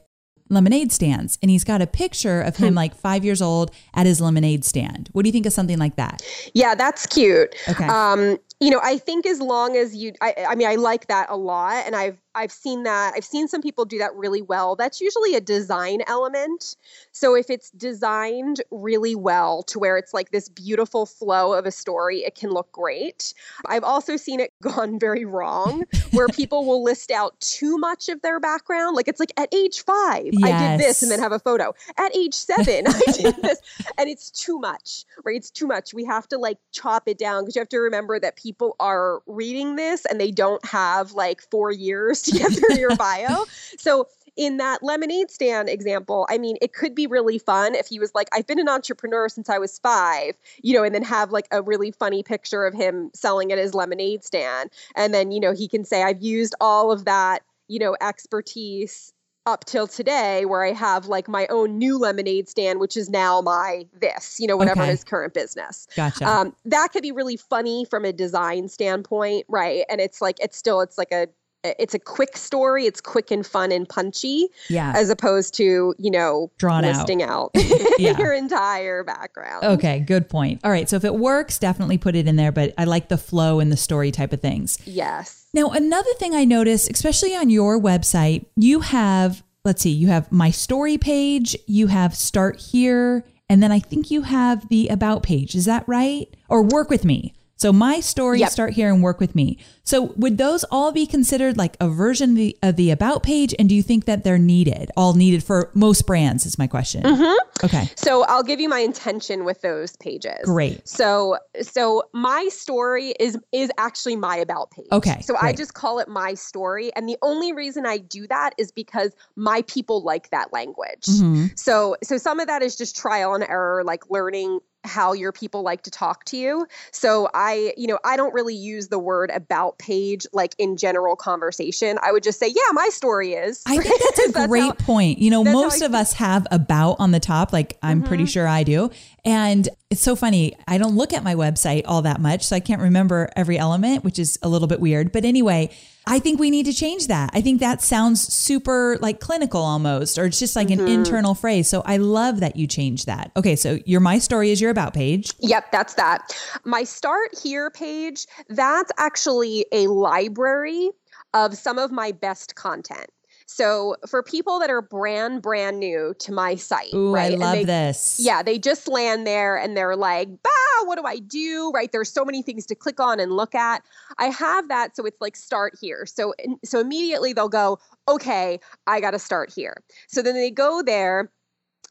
lemonade stands, and he's got a picture of him like five years old at his lemonade stand. What do you think of something like that? yeah that's cute Okay. um you know i think as long as you I, I mean i like that a lot and i've i've seen that i've seen some people do that really well. That's usually a design element. So if it's designed really well to where it's like this beautiful flow of a story it can look great. I've also seen it gone very wrong where people will list out too much of their background. Like it's like at age five i did this and then have a photo. At age seven i did this. And it's too much right? It's too much. We have to like chop it down because you have to remember that people are reading this and they don't have like four years to get through your bio. So in that lemonade stand example i mean it could be really fun if he was like i've been an entrepreneur since i was five you know and then have like a really funny picture of him selling at his lemonade stand. And then you know he can say i've used all of that you know expertise up till today where I have like my own new lemonade stand, which is now my this, you know, whatever Okay. his current business. Gotcha. Um, that could be really funny from a design standpoint, right? And it's like it's still it's like a it's a quick story. It's quick and fun and punchy, yeah. as opposed to you know Drawn out. listing out, Yeah. your entire background. Okay, good point. All right, so if it works, definitely put it in there, but I like the flow and the story type of things. Yes. Now, another thing I noticed, especially on your website, you have, let's see, you have my story page, you have start here, and then I think you have the about page. Is that right? Or work with me. So my story, Yep. start here and work with me. So would those all be considered like a version of the, of the about page? And do you think that they're needed, all needed for most brands is my question. Okay. So I'll give you my intention with those pages. Great. So so my story is is actually my about page. Okay, So I just call it my story and the only reason I do that is because my people like that language. Mhm. So so some of that is just trial and error like learning how your people like to talk to you. So I, you know, I don't really use the word about page like in general conversation. I would just say, yeah, my story is. I think that's a That's great how- point. You know, most of us have about on the top, like I'm pretty Mm-hmm. sure I do. And it's so funny. I don't look at my website all that much, so I can't remember every element, which is a little bit weird. But anyway, I think we need to change that. I think that sounds super like clinical almost, or it's just like mm-hmm. an internal phrase. So I love that you change that. Okay, so your My Story is your About page. Yep, that's that. My Start Here page, that's actually a library of some of my best content. So for people that are brand brand new to my site, Ooh, right? I love they, this. Yeah, they just land there and they're like, "Bah, what do I do?" Right? There's so many things to click on and look at. I have that, so it's like start here. So so immediately they'll go, "Okay, I got to start here." So then they go there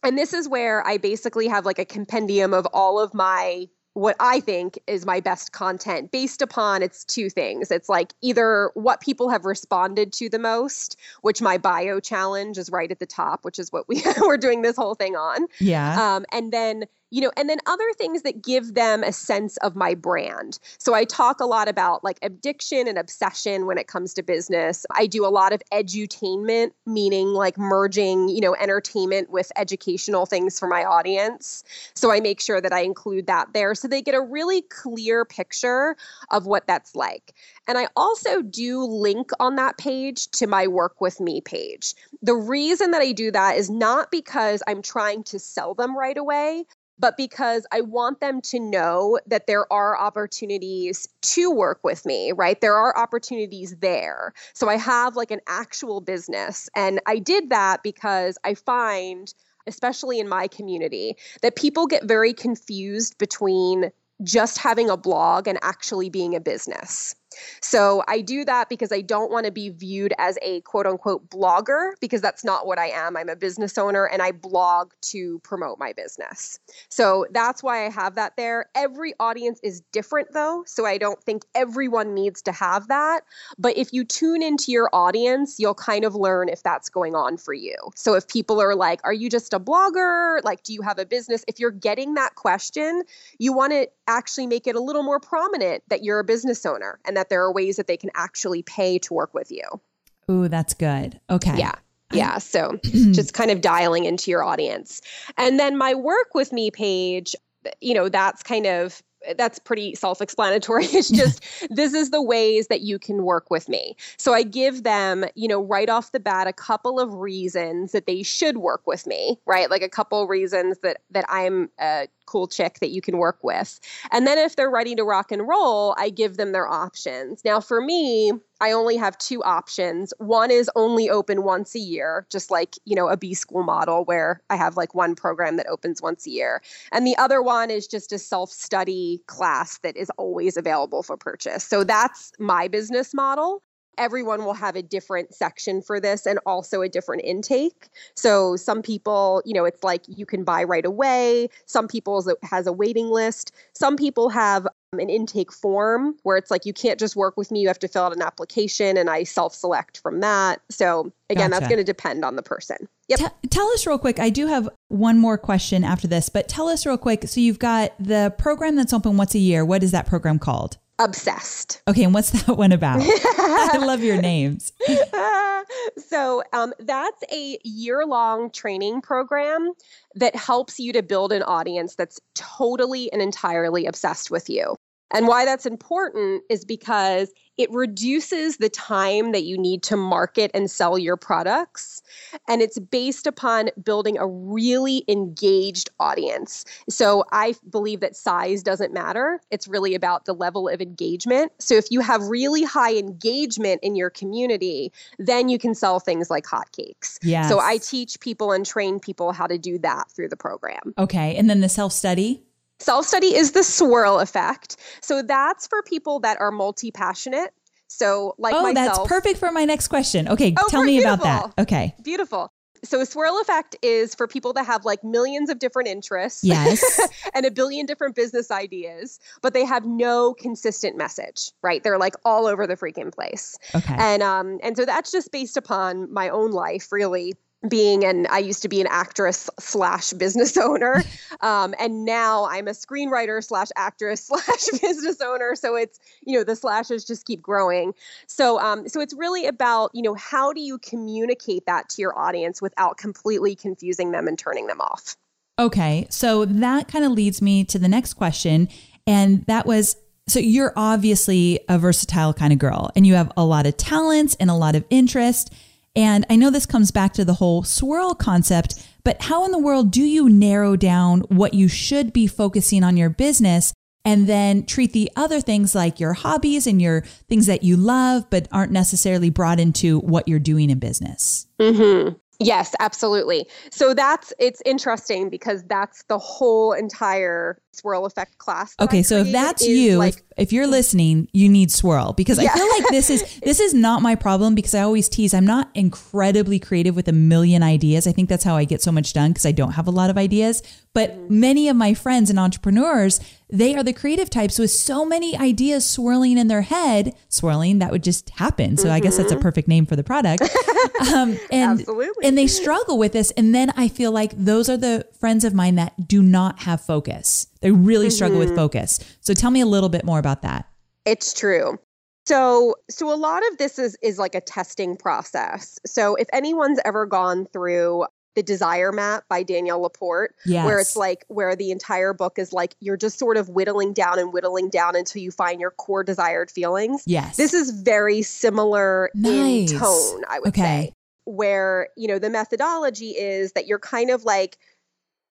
and this is where I basically have like a compendium of all of my what I think is my best content based upon it's two things. It's like either what people have responded to the most, which my bio challenge is right at the top, which is what we we're doing this whole thing on. Yeah. Um, and then you know, and then other things that give them a sense of my brand. So I talk a lot about like addiction and obsession when it comes to business. I do a lot of edutainment, meaning like merging, you know, entertainment with educational things for my audience. So I make sure that I include that there so they get a really clear picture of what that's like. And I also do link on that page to my work with me page. The reason that I do that is not because I'm trying to sell them right away, but because I want them to know that there are opportunities to work with me, right? There are opportunities there. So I have like an actual business. And I did that because I find, especially in my community, that people get very confused between just having a blog and actually being a business. So I do that because I don't want to be viewed as a quote unquote blogger because that's not what I am. I'm a business owner and I blog to promote my business. So that's why I have that there. Every audience is different though. So I don't think everyone needs to have that. But if you tune into your audience, you'll kind of learn if that's going on for you. So if people are like, are you just a blogger? Like, do you have a business? If you're getting that question, you want to actually make it a little more prominent that you're a business owner and that that there are ways that they can actually pay to work with you. Ooh, that's good. Okay. Yeah. Yeah. So just kind of dialing into your audience. And then my work with me page, you know, that's kind of that's pretty self-explanatory. It's just this is the ways that you can work with me. So i give them you know right off the bat a couple of reasons that they should work with me right? Like a couple reasons that that i'm a cool chick that you can work with. And then if they're ready to rock and roll i give them their options. Now for me I only have two options. One is only open once a year, just like, you know, a B school model where I have like one program that opens once a year. And the other one is just a self-study class that is always available for purchase. So that's my business model everyone will have a different section for this and also a different intake. So some people, you know, it's like you can buy right away. Some people has a waiting list. Some people have an intake form where it's like you can't just work with me you have to fill out an application and i self-select from that. So again gotcha. that's going to depend on the person. Yep. T- tell us real quick i do have one more question after this but tell us real quick so you've got the program that's open once a year what is that program called? Obsessed. Okay and what's that one about? I love your names. So um, that's a year-long training program that helps you to build an audience that's totally and entirely obsessed with you and why that's important is because it reduces the time that you need to market and sell your products. And it's based upon building a really engaged audience. So I believe that size doesn't matter. It's really about the level of engagement. So if you have really high engagement in your community, then you can sell things like hotcakes. Yes. So I teach people and train people how to do that through the program. Okay. And then the self study? Self study is the swirl effect. So that's for people that are multi passionate. So, like oh, myself. that's perfect for my next question. Okay, oh, tell me beautiful. about that. Okay. Beautiful. So, a swirl effect is for people that have like millions of different interests. Yes. and a billion different business ideas, but they have no consistent message, right? They're like all over the freaking place. Okay. And um and so that's just based upon my own life, really being an I used to be an actress slash business owner, um, and now I'm a screenwriter slash actress slash business owner. So it's you know the slashes just keep growing. So um, so it's really about you know how do you communicate that to your audience without completely confusing them and turning them off. Okay. So that kind of leads me to the next question. And that was so you're obviously a versatile kind of girl and you have a lot of talents and a lot of interest. And I know this comes back to the whole swirl concept, but how in the world do you narrow down what you should be focusing on your business and then treat the other things like your hobbies and your things that you love, but aren't necessarily brought into what you're doing in business? Mm-hmm. Yes, absolutely. So that's it's interesting because that's the whole entire swirl effect class. Okay, so if that's you, like, if, if, you're listening, you need swirl because yeah. I feel like this is this is not my problem because I always tease I'm not incredibly creative with a million ideas. I think that's how I get so much done because I don't have a lot of ideas. But mm-hmm. many of my friends and entrepreneurs, they are the creative types with so many ideas swirling in their head. Swirling, that would just happen. So mm-hmm. I guess that's a mm-hmm. perfect name for the product. Um, and, Absolutely. And they struggle with this. And then I feel like those are the friends of mine that do not have focus. They really struggle with mm-hmm. focus. So tell me a little bit more about that. It's true. So so a lot of this is is like a testing process. So if anyone's ever gone through the desire map by Danielle Laporte, yes. where it's like where the entire book is like you're just sort of whittling down and whittling down until you find your core desired feelings. Yes. This is very similar nice. in tone, I would okay. say. Where, you know, the methodology is that you're kind of like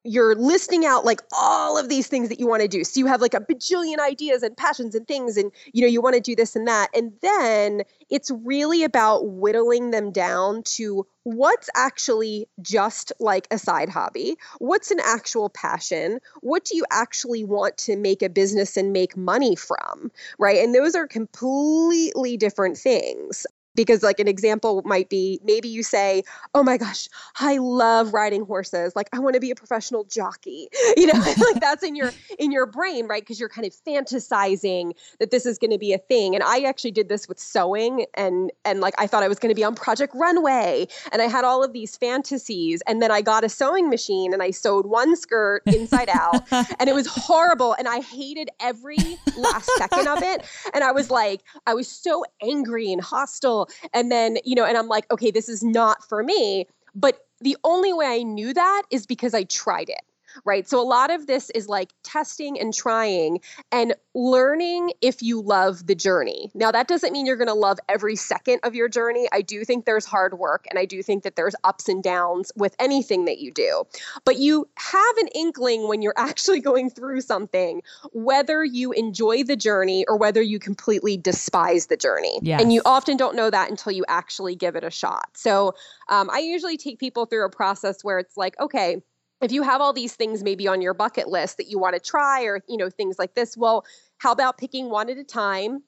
you're listing out like all of these things that you want to do. So you have like a bajillion ideas and passions and things, and you know, you want to do this and that. And then it's really about whittling them down to what's actually just like a side hobby, what's an actual passion, what do you actually want to make a business and make money from, right? And those are completely different things because like an example might be maybe you say oh my gosh i love riding horses. Like i want to be a professional jockey. You know like that's in your in your brain right? Because you're kind of fantasizing that this is going to be a thing. And i actually did this with sewing and and like i thought i was going to be on project runway and i had all of these fantasies. And then i got a sewing machine and i sewed one skirt inside out and it was horrible and i hated every last second of it. And i was like i was so angry and hostile and then, you know, and I'm like, okay, this is not for me. But the only way I knew that is because I tried it right? So a lot of this is like testing and trying and learning if you love the journey. Now, that doesn't mean you're going to love every second of your journey. I do think there's hard work and I do think that there's ups and downs with anything that you do. But you have an inkling when you're actually going through something, whether you enjoy the journey or whether you completely despise the journey. Yes. And you often don't know that until you actually give it a shot. So um, I usually take people through a process where it's like, okay, if you have all these things maybe on your bucket list that you want to try or you know things like this well how about picking one at a time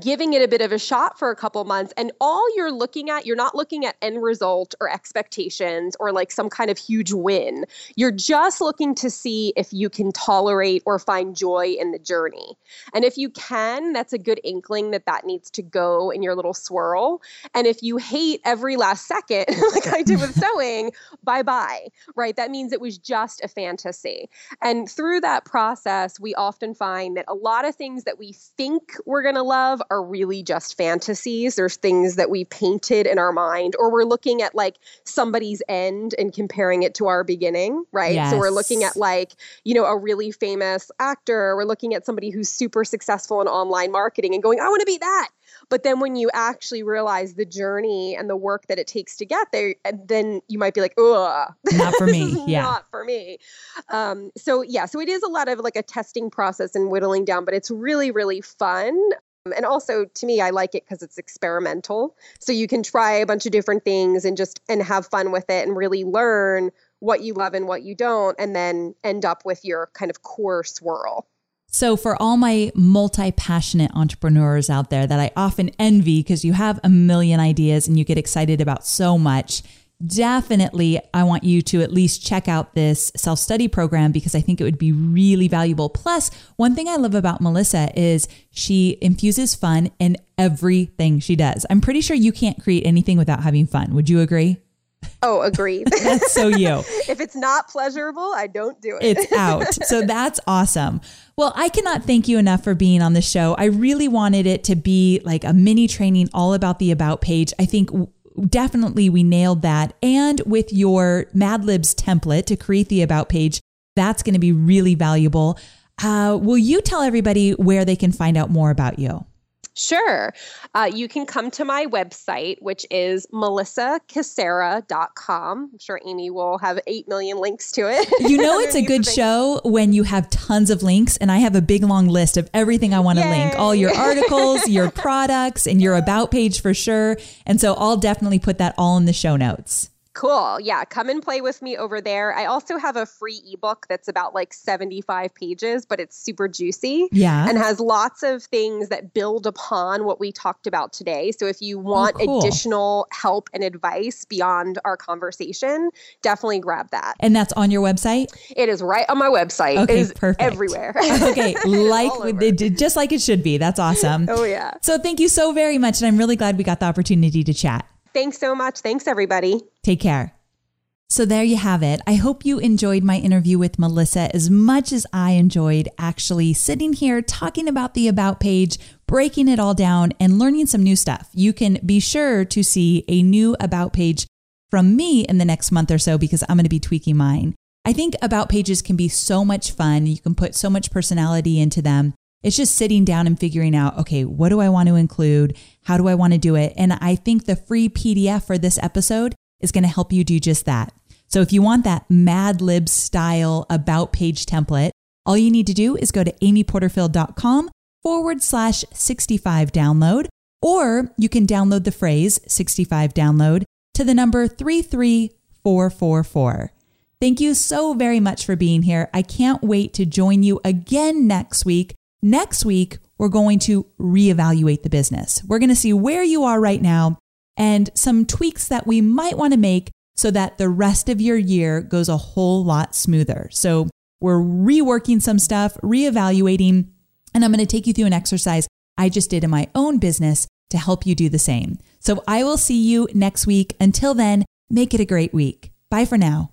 giving it a bit of a shot for a couple months and all you're looking at you're not looking at end result or expectations or like some kind of huge win. You're just looking to see if you can tolerate or find joy in the journey. And if you can that's a good inkling that that needs to go in your little swirl. And if you hate every last second like i did with sewing bye bye right? That means it was just a fantasy. And through that process we often find that a lot of things that we think we're going to love of are really just fantasies. There's things that we painted in our mind, or we're looking at like somebody's end and comparing it to our beginning, right? Yes. So we're looking at like, you know, a really famous actor. We're looking at somebody who's super successful in online marketing and going, I want to be that. But then when you actually realize the journey and the work that it takes to get there, then you might be like, ugh, not for me. yeah. Not for me. Um, so yeah, so it is a lot of like a testing process and whittling down, but it's really, really fun. Um, and also to me, I like it because it's experimental. So you can try a bunch of different things and just and have fun with it and really learn what you love and what you don't, and then end up with your kind of core swirl. So, for all my multi passionate entrepreneurs out there that I often envy because you have a million ideas and you get excited about so much, definitely I want you to at least check out this self study program because I think it would be really valuable. Plus, one thing I love about Melissa is she infuses fun in everything she does. I'm pretty sure you can't create anything without having fun. Would you agree? Oh, agreed. that's so you. if it's not pleasurable, I don't do it. It's out. So that's awesome. Well, I cannot thank you enough for being on the show. I really wanted it to be like a mini training all about the about page. I think definitely we nailed that. And with your Mad Libs template to create the about page, That's going to be really valuable. Uh, will you tell everybody where they can find out more about you? Sure. Uh, you can come to my website, which is melissacassera.com. I'm sure Amy will have 8 million links to it. You know, it's a good show when you have tons of links, and I have a big long list of everything I want to link all your articles, your products, and your about page for sure. And so I'll definitely put that all in the show notes. Cool. Yeah. Come and play with me over there. I also have a free ebook that's about like 75 pages, but it's super juicy. Yeah. And has lots of things that build upon what we talked about today. So if you oh, want oh, cool. additional help and advice beyond our conversation, definitely grab that. And that's on your website? It is right on my website. Okay. perfect. Everywhere. okay. Like, just like it should be. That's awesome. oh, yeah. So thank you so very much. And I'm really glad we got the opportunity to chat. Thanks so much. Thanks, everybody. Take care. So there you have it. I hope you enjoyed my interview with Melissa as much as I enjoyed actually sitting here talking about the About page, breaking it all down, and learning some new stuff. You can be sure to see a new About page from me in the next month or so because I'm going to be tweaking mine. I think About pages can be so much fun. You can put so much personality into them. It's just sitting down and figuring out, okay, what do I want to include? How do I want to do it? And I think the free PDF for this episode is going to help you do just that. So if you want that Mad Lib style about page template, all you need to do is go to amyporterfield.com forward slash 65 download, or you can download the phrase 65 download to the number 33444. Thank you so very much for being here. I can't wait to join you again next week Next week, we're going to reevaluate the business. We're going to see where you are right now and some tweaks that we might want to make so that the rest of your year goes a whole lot smoother. So we're reworking some stuff, reevaluating, and I'm going to take you through an exercise I just did in my own business to help you do the same. So I will see you next week. Until then, make it a great week. Bye for now.